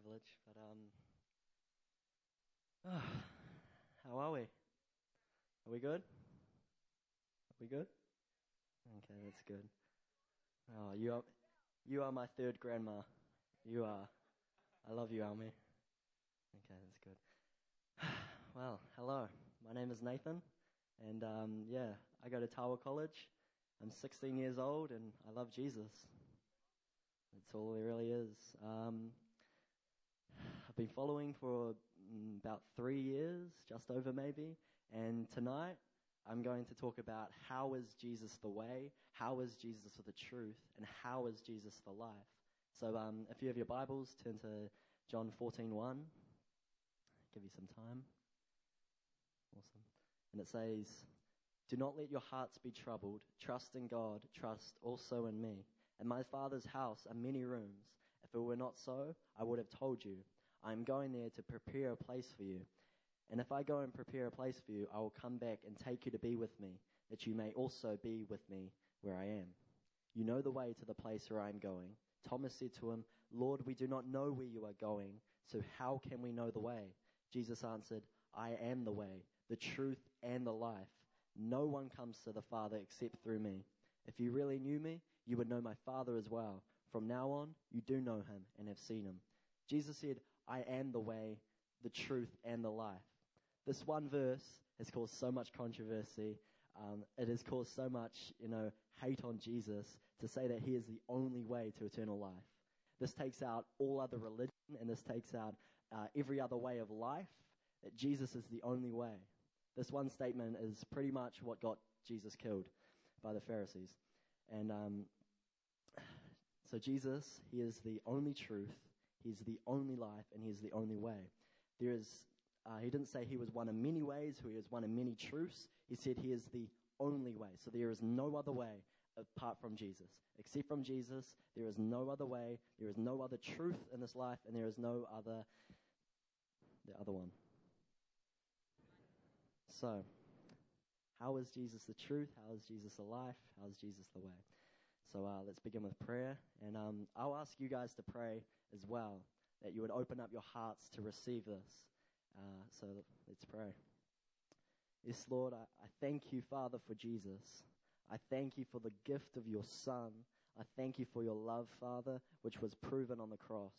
privilege. But um, ah, how are we? Are we good? Are we good? Okay, that's good. Oh, you are, you are my third grandma. You are. I love you, Almi. Okay, that's good. Well, hello. My name is Nathan, and um, yeah, I go to Tower College. I'm 16 years old, and I love Jesus. That's all there really is. Um, I've been following for mm, about three years, just over maybe, and tonight I'm going to talk about how is Jesus the way, how is Jesus the truth, and how is Jesus the life. So um, if you have your Bibles, turn to John 14:1. Give you some time. Awesome. And it says, "Do not let your hearts be troubled. Trust in God. Trust also in me." In my Father's house are many rooms. If it were not so, I would have told you. I am going there to prepare a place for you. And if I go and prepare a place for you, I will come back and take you to be with me, that you may also be with me where I am. You know the way to the place where I am going. Thomas said to him, Lord, we do not know where you are going, so how can we know the way? Jesus answered, I am the way, the truth, and the life. No one comes to the Father except through me. If you really knew me, you would know my Father as well. From now on, you do know him and have seen him. Jesus said, I am the way, the truth, and the life. This one verse has caused so much controversy. Um, it has caused so much, you know, hate on Jesus to say that he is the only way to eternal life. This takes out all other religion and this takes out uh, every other way of life, that Jesus is the only way. This one statement is pretty much what got Jesus killed by the Pharisees. And um, so Jesus, he is the only truth, he's the only life, and he's the only way. There is, uh, he didn't say he was one of many ways, he was one of many truths. He said he is the only way. So there is no other way apart from Jesus. Except from Jesus, there is no other way, there is no other truth in this life, and there is no other, the other one. So, how is Jesus the truth? How is Jesus the life? How is Jesus the way? So uh, let's begin with prayer. And um, I'll ask you guys to pray as well, that you would open up your hearts to receive this. Uh, so let's pray. Yes, Lord, I, I thank you, Father, for Jesus. I thank you for the gift of your Son. I thank you for your love, Father, which was proven on the cross.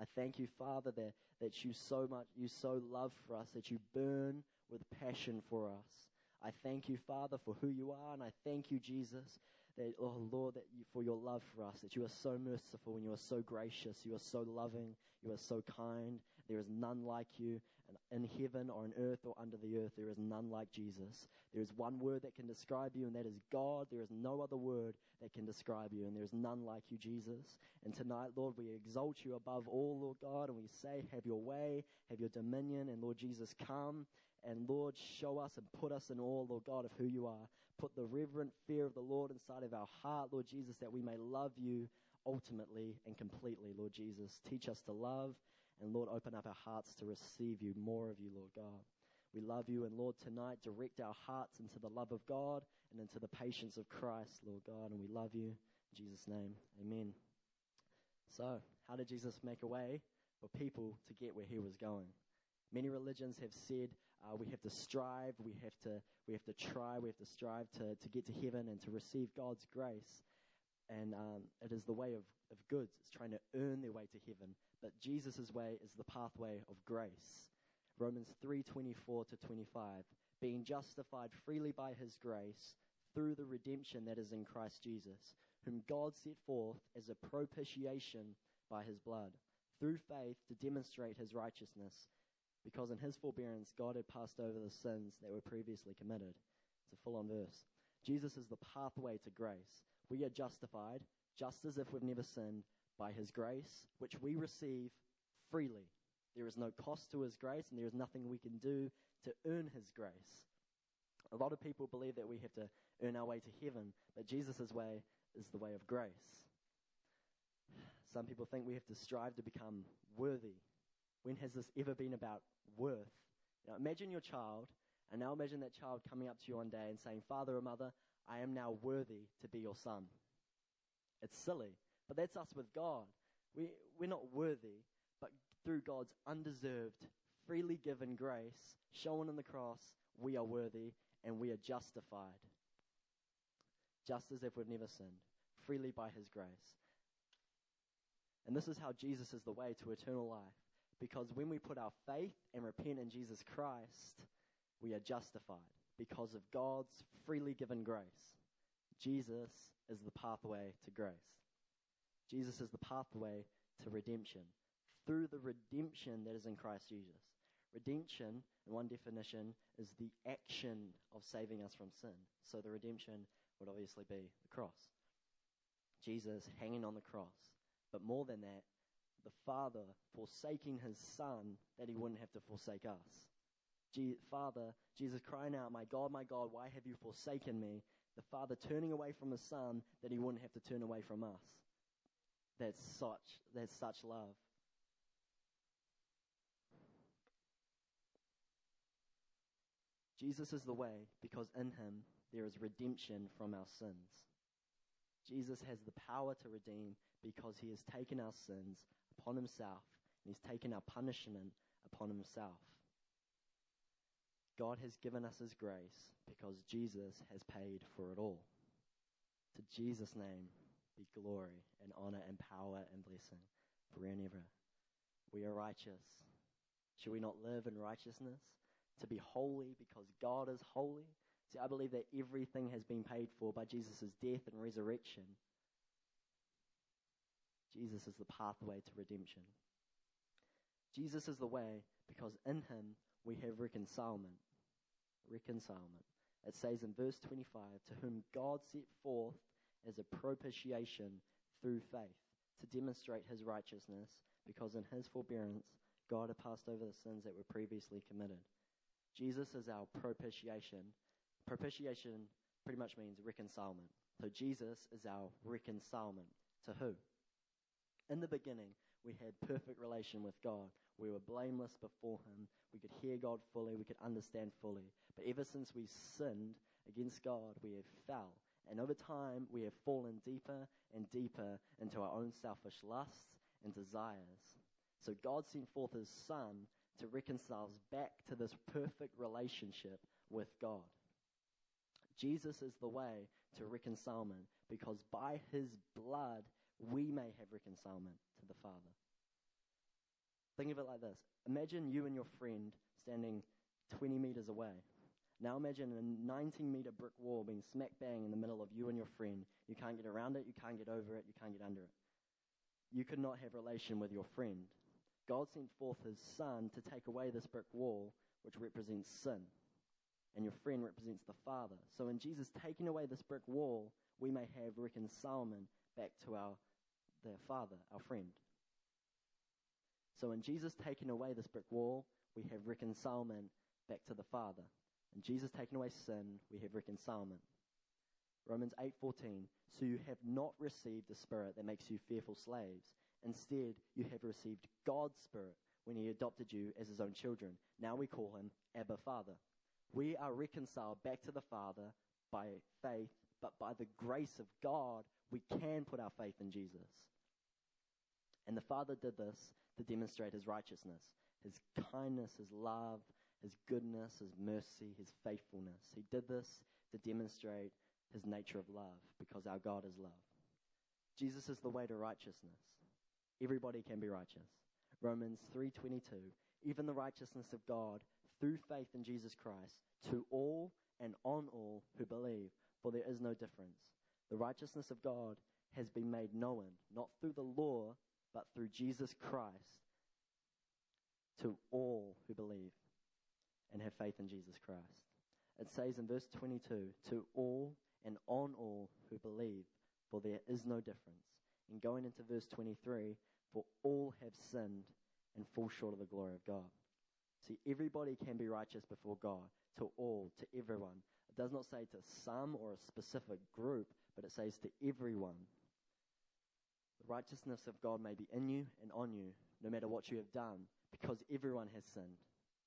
I thank you, Father, that, that you so much, you so love for us, that you burn with passion for us. I thank you, Father, for who you are, and I thank you, Jesus, that, oh Lord, that you, for your love for us, that you are so merciful and you are so gracious, you are so loving, you are so kind. There is none like you And in heaven or on earth or under the earth. There is none like Jesus. There is one word that can describe you, and that is God. There is no other word that can describe you, and there is none like you, Jesus. And tonight, Lord, we exalt you above all, Lord God, and we say, have your way, have your dominion, and Lord Jesus, come and Lord, show us and put us in awe, Lord God, of who you are. Put the reverent fear of the Lord inside of our heart, Lord Jesus, that we may love you ultimately and completely, Lord Jesus. Teach us to love, and Lord, open up our hearts to receive you, more of you, Lord God. We love you, and Lord, tonight direct our hearts into the love of God and into the patience of Christ, Lord God, and we love you. In Jesus' name, amen. So, how did Jesus make a way for people to get where he was going? Many religions have said uh, we have to strive, we have to, we have to try, we have to strive to, to get to heaven and to receive God's grace. And um, it is the way of, of goods. It's trying to earn their way to heaven. But Jesus' way is the pathway of grace. Romans 3:24 to 25. Being justified freely by his grace through the redemption that is in Christ Jesus, whom God set forth as a propitiation by his blood, through faith to demonstrate his righteousness because in his forbearance, God had passed over the sins that were previously committed. It's a full on verse. Jesus is the pathway to grace. We are justified, just as if we've never sinned, by his grace, which we receive freely. There is no cost to his grace, and there is nothing we can do to earn his grace. A lot of people believe that we have to earn our way to heaven, but Jesus' way is the way of grace. Some people think we have to strive to become worthy. When has this ever been about worth. Know, imagine your child, and now imagine that child coming up to you one day and saying, Father or mother, I am now worthy to be your son. It's silly, but that's us with God. We, we're not worthy, but through God's undeserved, freely given grace shown on the cross, we are worthy and we are justified. Just as if we'd never sinned, freely by his grace. And this is how Jesus is the way to eternal life. Because when we put our faith and repent in Jesus Christ, we are justified because of God's freely given grace. Jesus is the pathway to grace. Jesus is the pathway to redemption through the redemption that is in Christ Jesus. Redemption, in one definition, is the action of saving us from sin. So the redemption would obviously be the cross. Jesus hanging on the cross. But more than that, the Father forsaking his Son that he wouldn't have to forsake us. Je- Father, Jesus crying out, My God, my God, why have you forsaken me? The Father turning away from his Son that he wouldn't have to turn away from us. That's such, that's such love. Jesus is the way because in him there is redemption from our sins. Jesus has the power to redeem because he has taken our sins upon himself and he's taken our punishment upon himself. God has given us his grace because Jesus has paid for it all. To Jesus' name be glory and honor and power and blessing forever and ever. We are righteous. Should we not live in righteousness? To be holy because God is holy? See, I believe that everything has been paid for by Jesus' death and resurrection. Jesus is the pathway to redemption. Jesus is the way because in him we have reconcilement. Reconcilement. It says in verse 25, to whom God set forth as a propitiation through faith to demonstrate his righteousness, because in his forbearance God had passed over the sins that were previously committed. Jesus is our propitiation. Propitiation pretty much means reconcilement. So Jesus is our reconcilement. To who? In the beginning, we had perfect relation with God. We were blameless before Him. We could hear God fully. We could understand fully. But ever since we sinned against God, we have fell. And over time, we have fallen deeper and deeper into our own selfish lusts and desires. So God sent forth His Son to reconcile us back to this perfect relationship with God. Jesus is the way to reconcilement because by His blood, we may have reconcilement to the Father. Think of it like this Imagine you and your friend standing 20 meters away. Now imagine a 19 meter brick wall being smack bang in the middle of you and your friend. You can't get around it, you can't get over it, you can't get under it. You could not have relation with your friend. God sent forth his son to take away this brick wall, which represents sin. And your friend represents the Father. So in Jesus taking away this brick wall, we may have reconcilement back to our the Father, our friend. So in Jesus taking away this brick wall, we have reconcilement back to the Father. In Jesus taking away sin, we have reconcilement. Romans 8:14 So you have not received the spirit that makes you fearful slaves. Instead, you have received God's spirit when he adopted you as his own children. Now we call him Abba Father. We are reconciled back to the Father by faith, but by the grace of God, we can put our faith in Jesus. And the Father did this to demonstrate his righteousness, his kindness, his love, his goodness, his mercy, his faithfulness. He did this to demonstrate his nature of love because our God is love. Jesus is the way to righteousness. Everybody can be righteous. Romans 3:22 Even the righteousness of God through faith in Jesus Christ to all and on all who believe, for there is no difference. The righteousness of God has been made known, not through the law, but through Jesus Christ to all who believe and have faith in Jesus Christ. It says in verse 22 to all and on all who believe, for there is no difference. And going into verse 23, for all have sinned and fall short of the glory of God. See, everybody can be righteous before God, to all, to everyone. It does not say to some or a specific group, but it says to everyone. The righteousness of God may be in you and on you, no matter what you have done, because everyone has sinned.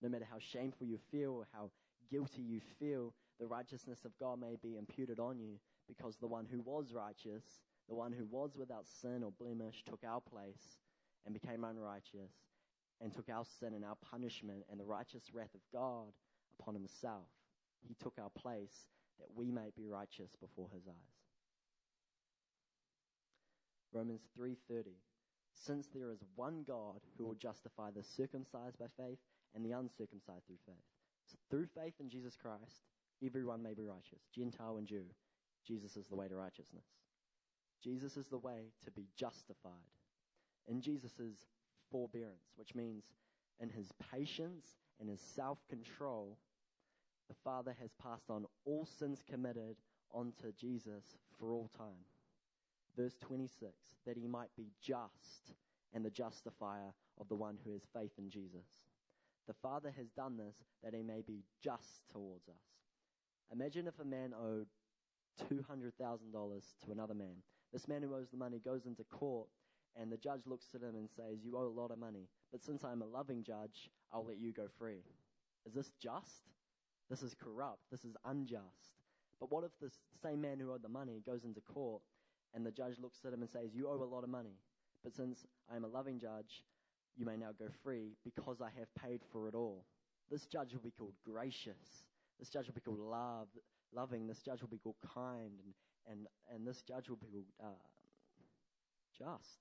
No matter how shameful you feel or how guilty you feel, the righteousness of God may be imputed on you, because the one who was righteous, the one who was without sin or blemish, took our place and became unrighteous and took our sin and our punishment and the righteous wrath of God upon himself. He took our place that we might be righteous before his eyes. Romans 3:30 Since there is one God who will justify the circumcised by faith and the uncircumcised through faith. So through faith in Jesus Christ, everyone may be righteous, Gentile and Jew. Jesus is the way to righteousness. Jesus is the way to be justified. In Jesus' forbearance, which means in his patience and his self control, the Father has passed on all sins committed onto Jesus for all time. Verse 26 that he might be just and the justifier of the one who has faith in Jesus. The Father has done this that he may be just towards us. Imagine if a man owed $200,000 to another man. This man who owes the money goes into court, and the judge looks at him and says, You owe a lot of money, but since I'm a loving judge, I'll let you go free. Is this just? This is corrupt. This is unjust. But what if the same man who owed the money goes into court, and the judge looks at him and says, You owe a lot of money, but since I am a loving judge, you may now go free because I have paid for it all. This judge will be called gracious. This judge will be called love, loving. This judge will be called kind, and and and this judge will be called uh, just.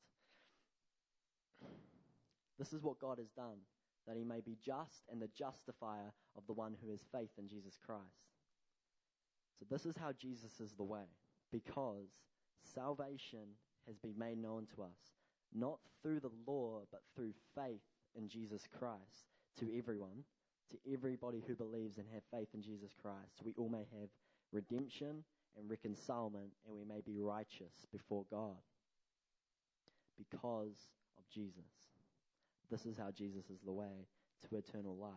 This is what God has done, that He may be just and the justifier of the one who has faith in Jesus Christ. So this is how Jesus is the way, because salvation has been made known to us, not through the law, but through faith in Jesus Christ to everyone to everybody who believes and have faith in Jesus Christ. We all may have redemption and reconcilement, and we may be righteous before God because of Jesus. This is how Jesus is the way to eternal life.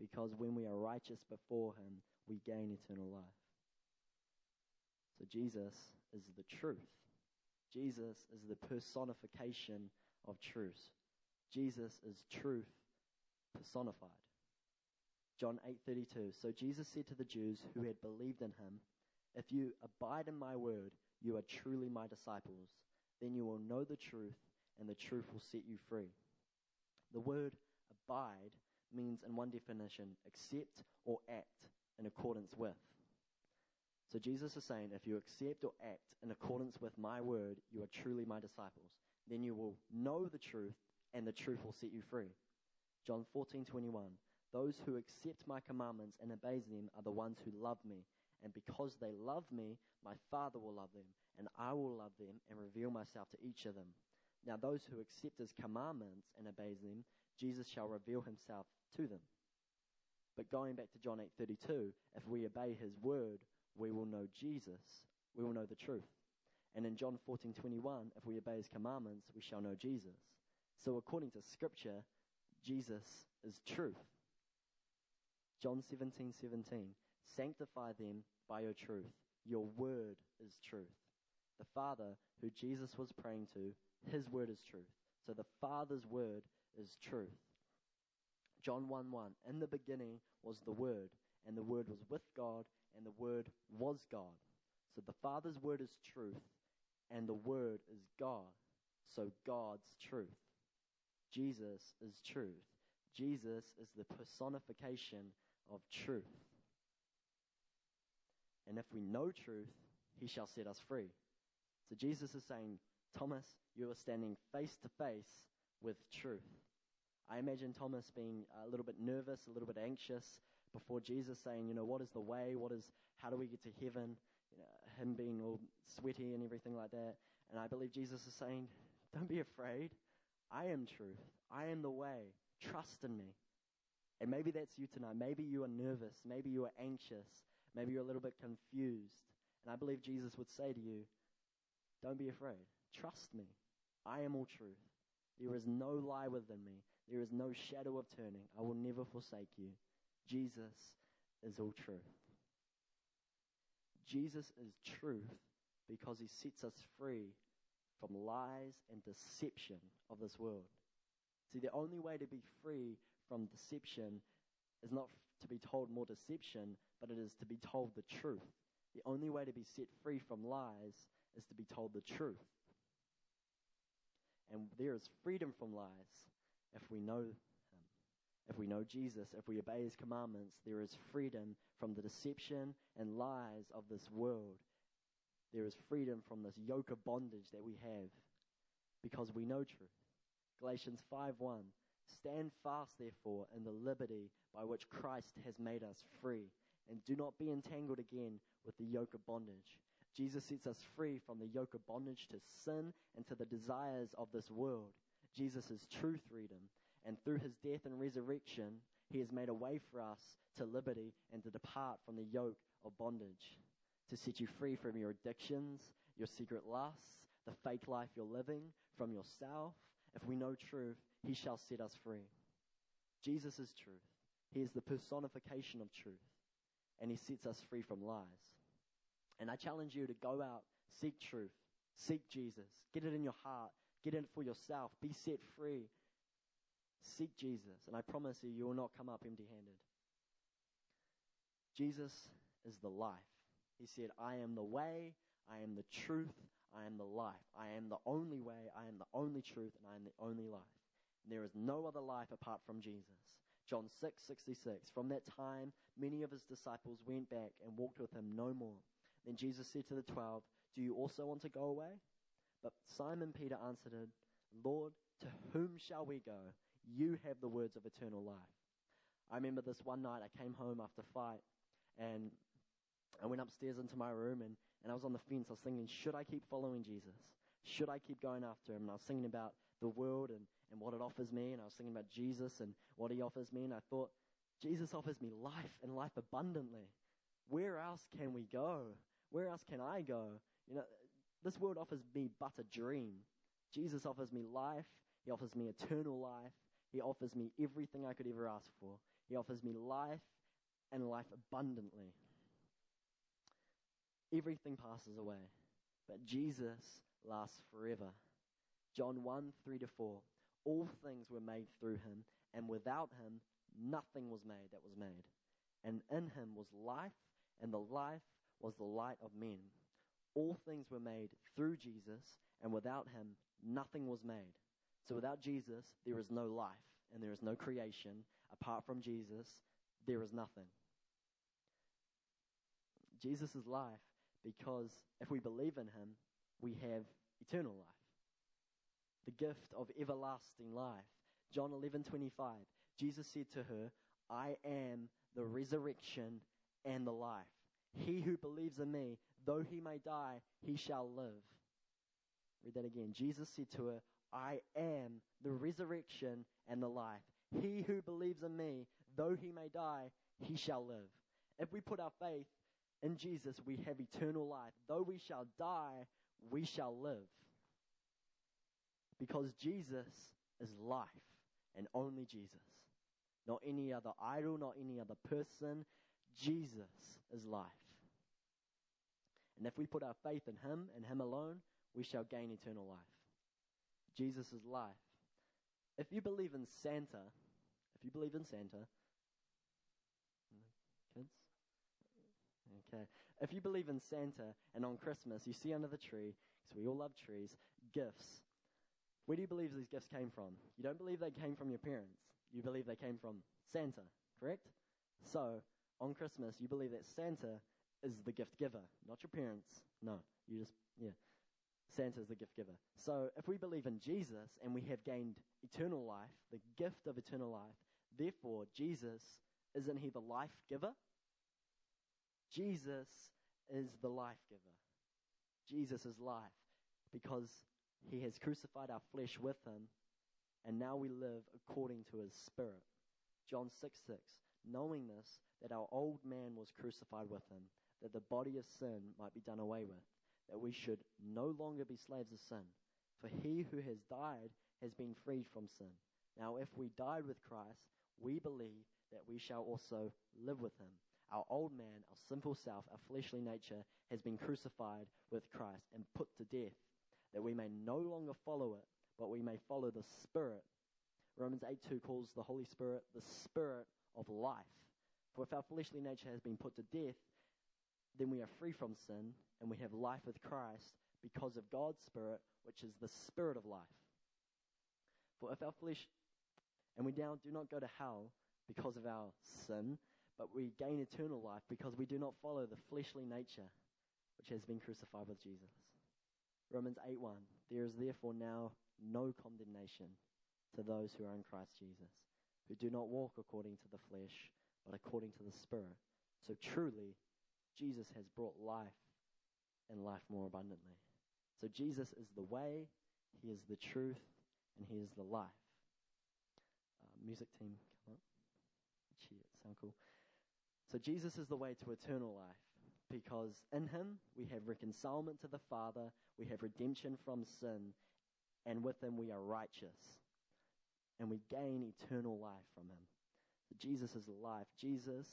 Because when we are righteous before Him, we gain eternal life. So Jesus is the truth. Jesus is the personification of truth. Jesus is truth personified. John 8:32. So Jesus said to the Jews who had believed in him, "If you abide in my word, you are truly my disciples. Then you will know the truth, and the truth will set you free." The word abide means in one definition, accept or act in accordance with. So Jesus is saying, if you accept or act in accordance with my word, you are truly my disciples. Then you will know the truth, and the truth will set you free. John 14:21. Those who accept my commandments and obey them are the ones who love me. And because they love me, my Father will love them, and I will love them and reveal myself to each of them. Now, those who accept his commandments and obey them, Jesus shall reveal himself to them. But going back to John 8:32, if we obey his word, we will know Jesus. We will know the truth. And in John 14:21, if we obey his commandments, we shall know Jesus. So according to scripture, Jesus is truth. John 17, 17. Sanctify them by your truth. Your word is truth. The Father, who Jesus was praying to, his word is truth. So the Father's word is truth. John 1 1. In the beginning was the Word, and the Word was with God, and the Word was God. So the Father's word is truth, and the Word is God. So God's truth. Jesus is truth. Jesus is the personification of truth. And if we know truth, he shall set us free. So Jesus is saying, Thomas, you are standing face to face with truth. I imagine Thomas being a little bit nervous, a little bit anxious before Jesus saying, you know, what is the way? What is, how do we get to heaven? You know, him being all sweaty and everything like that. And I believe Jesus is saying, don't be afraid. I am truth. I am the way. Trust in me. And maybe that's you tonight. Maybe you are nervous. Maybe you are anxious. Maybe you're a little bit confused. And I believe Jesus would say to you, Don't be afraid. Trust me. I am all truth. There is no lie within me. There is no shadow of turning. I will never forsake you. Jesus is all truth. Jesus is truth because he sets us free from lies and deception of this world. See, the only way to be free from deception is not to be told more deception, but it is to be told the truth. The only way to be set free from lies is to be told the truth. And there is freedom from lies if we know Him. If we know Jesus, if we obey His commandments, there is freedom from the deception and lies of this world. There is freedom from this yoke of bondage that we have because we know truth. Galatians 5:1 Stand fast therefore in the liberty by which Christ has made us free and do not be entangled again with the yoke of bondage. Jesus sets us free from the yoke of bondage to sin and to the desires of this world. Jesus is true freedom, and through his death and resurrection, he has made a way for us to liberty and to depart from the yoke of bondage, to set you free from your addictions, your secret lusts, the fake life you're living, from yourself. If we know truth, he shall set us free. Jesus is truth. He is the personification of truth, and he sets us free from lies. And I challenge you to go out, seek truth, seek Jesus, get it in your heart, get it for yourself, be set free. Seek Jesus, and I promise you, you will not come up empty handed. Jesus is the life. He said, I am the way, I am the truth, I am the life. I am the only way, I am the only truth, and I am the only life. And there is no other life apart from Jesus. John 6, 66. From that time, many of his disciples went back and walked with him no more. Then Jesus said to the twelve, Do you also want to go away? But Simon Peter answered, him, Lord, to whom shall we go? You have the words of eternal life. I remember this one night I came home after fight and I went upstairs into my room and, and I was on the fence. I was thinking, should I keep following Jesus? Should I keep going after him? And I was thinking about the world and, and what it offers me. And I was thinking about Jesus and what he offers me. And I thought, Jesus offers me life and life abundantly. Where else can we go? Where else can I go? You know, this world offers me but a dream. Jesus offers me life. He offers me eternal life. He offers me everything I could ever ask for. He offers me life and life abundantly. Everything passes away, but Jesus lasts forever. John 1 3 to 4. All things were made through him, and without him, nothing was made that was made. And in him was life, and the life was the light of men. All things were made through Jesus, and without him, nothing was made. So without Jesus, there is no life, and there is no creation. Apart from Jesus, there is nothing. Jesus is life because if we believe in him, we have eternal life. The gift of everlasting life. John 11:25. Jesus said to her, "I am the resurrection and the life. He who believes in me, though he may die, he shall live." Read that again. Jesus said to her, I am the resurrection and the life. He who believes in me, though he may die, he shall live. If we put our faith in Jesus, we have eternal life. Though we shall die, we shall live. Because Jesus is life and only Jesus. Not any other idol, not any other person. Jesus is life. And if we put our faith in Him and Him alone, we shall gain eternal life. Jesus is life. If you believe in Santa, if you believe in Santa, kids? Okay. If you believe in Santa and on Christmas you see under the tree, because we all love trees, gifts, where do you believe these gifts came from? You don't believe they came from your parents. You believe they came from Santa, correct? So, on Christmas, you believe that Santa is the gift giver, not your parents. No, you just, yeah. Santa is the gift giver. So, if we believe in Jesus and we have gained eternal life, the gift of eternal life, therefore, Jesus, isn't he the life giver? Jesus is the life giver. Jesus is life because he has crucified our flesh with him, and now we live according to his spirit. John 6 6. Knowing this, that our old man was crucified with him, that the body of sin might be done away with, that we should no longer be slaves of sin. For he who has died has been freed from sin. Now, if we died with Christ, we believe that we shall also live with him. Our old man, our sinful self, our fleshly nature has been crucified with Christ and put to death, that we may no longer follow it, but we may follow the Spirit. Romans 8 2 calls the Holy Spirit the Spirit of life. For if our fleshly nature has been put to death, then we are free from sin and we have life with Christ because of God's Spirit, which is the Spirit of life. For if our flesh, and we now do not go to hell because of our sin, but we gain eternal life because we do not follow the fleshly nature which has been crucified with Jesus. Romans 8 1. There is therefore now no condemnation to those who are in Christ Jesus, who do not walk according to the flesh, but according to the Spirit. So truly, Jesus has brought life and life more abundantly. So Jesus is the way, He is the truth, and He is the life. Uh, music team, come on. Cheer, sound cool. So Jesus is the way to eternal life because in Him we have reconcilement to the Father, we have redemption from sin, and with Him we are righteous. And we gain eternal life from Him. Jesus is life. Jesus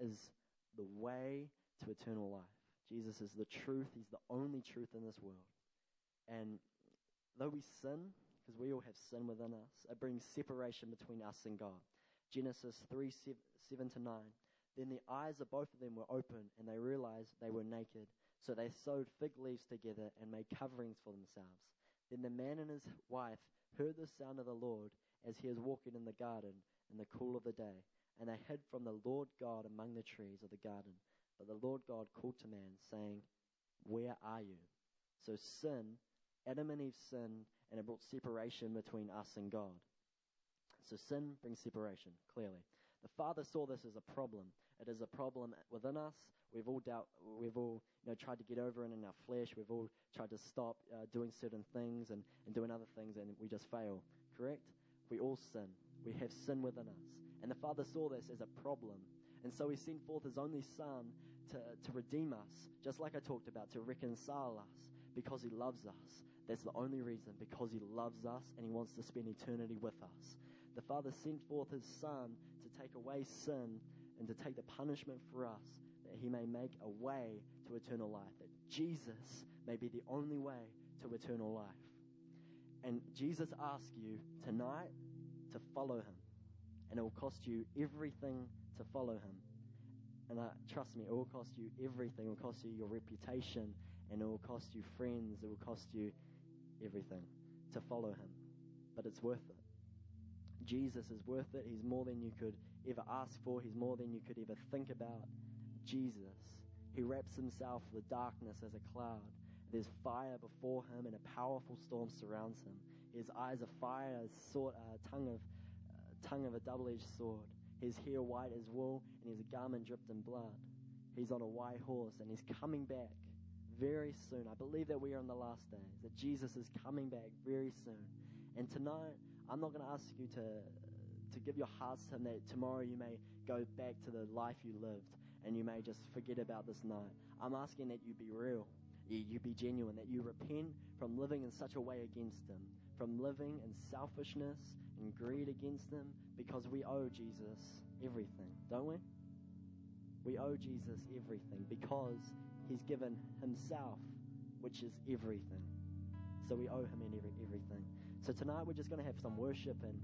is the way to eternal life. Jesus is the truth. He's the only truth in this world. And though we sin, because we all have sin within us, it brings separation between us and God. Genesis 3 7, 7 to 9. Then the eyes of both of them were open, and they realized they were naked. So they sewed fig leaves together and made coverings for themselves. Then the man and his wife heard the sound of the Lord as he was walking in the garden in the cool of the day. And they hid from the Lord God among the trees of the garden. But the Lord God called to man, saying, Where are you? So sin, Adam and Eve sinned, and it brought separation between us and God. So sin brings separation, clearly. The Father saw this as a problem. It is a problem within us. We've all doubt, we've all you know, tried to get over it in our flesh. We've all tried to stop uh, doing certain things and, and doing other things, and we just fail. Correct? We all sin. We have sin within us. And the Father saw this as a problem. And so he sent forth his only Son to, to redeem us, just like I talked about, to reconcile us, because he loves us. That's the only reason, because he loves us and he wants to spend eternity with us. The Father sent forth his Son to take away sin and to take the punishment for us, that he may make a way to eternal life, that Jesus may be the only way to eternal life. And Jesus asks you tonight to follow him. And it will cost you everything to follow him. And uh, trust me, it will cost you everything. It will cost you your reputation, and it will cost you friends. It will cost you everything to follow him. But it's worth it. Jesus is worth it. He's more than you could ever ask for, He's more than you could ever think about. Jesus. He wraps himself with darkness as a cloud. There's fire before him, and a powerful storm surrounds him. His eyes are fire, his sword, uh, tongue of uh, tongue of a double-edged sword. His hair white as wool, and his garment dripped in blood. He's on a white horse, and he's coming back very soon. I believe that we are in the last days. That Jesus is coming back very soon. And tonight, I'm not going to ask you to to give your hearts to him that tomorrow you may go back to the life you lived and you may just forget about this night. I'm asking that you be real, you, you be genuine, that you repent from living in such a way against him, from living in selfishness and greed against him, because we owe Jesus everything, don't we? We owe Jesus everything because he's given himself, which is everything. So we owe him everything. So tonight we're just going to have some worship and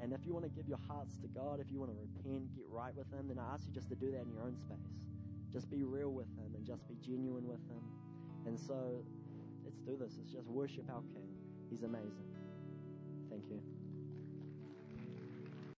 and if you want to give your hearts to God, if you want to repent, get right with Him, then I ask you just to do that in your own space. Just be real with Him and just be genuine with Him. And so let's do this. Let's just worship our King. He's amazing. Thank you.